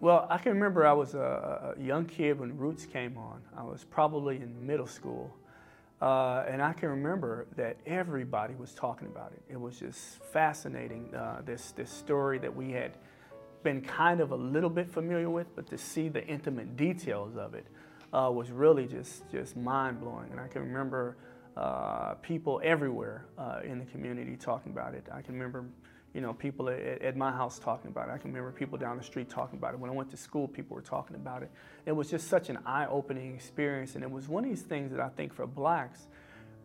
Well, I can remember I was a, a young kid when Roots came on. I was probably in middle school. Uh, and I can remember that everybody was talking about it. It was just fascinating, uh, this, this story that we had been kind of a little bit familiar with, but to see the intimate details of it uh, was really just, just mind blowing. And I can remember uh, people everywhere uh, in the community talking about it. I can remember you know, people at, at, my house talking about it. I can remember people down the street talking about it. When I went to school, people were talking about it. It was just such an eye-opening experience, and it was one of these things that I think for blacks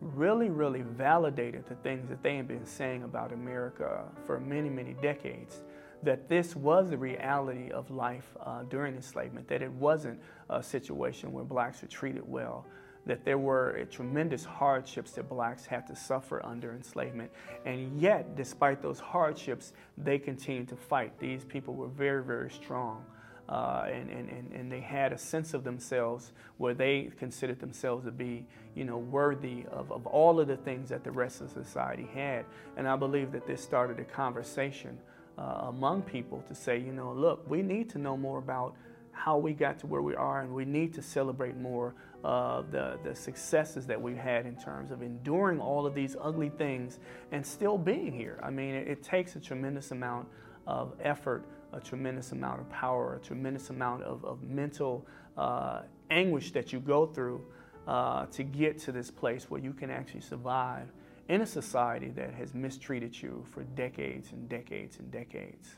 really, really validated the things that they had been saying about America for many, many decades. That this was the reality of life uh, during enslavement, that it wasn't a situation where blacks were treated well, that there were tremendous hardships that blacks had to suffer under enslavement. And yet, despite those hardships, they continued to fight. These people were very, very strong. Uh, and, and, and they had a sense of themselves where they considered themselves to be, you know, worthy of, of all of the things that the rest of society had. And I believe that this started a conversation uh, among people to say, you know, look, we need to know more about how we got to where we are, and we need to celebrate more of the, the successes that we've had in terms of enduring all of these ugly things and still being here. I mean, it, it takes a tremendous amount of effort, a tremendous amount of power, a tremendous amount of, of mental uh, anguish that you go through uh, to get to this place where you can actually survive in a society that has mistreated you for decades and decades and decades.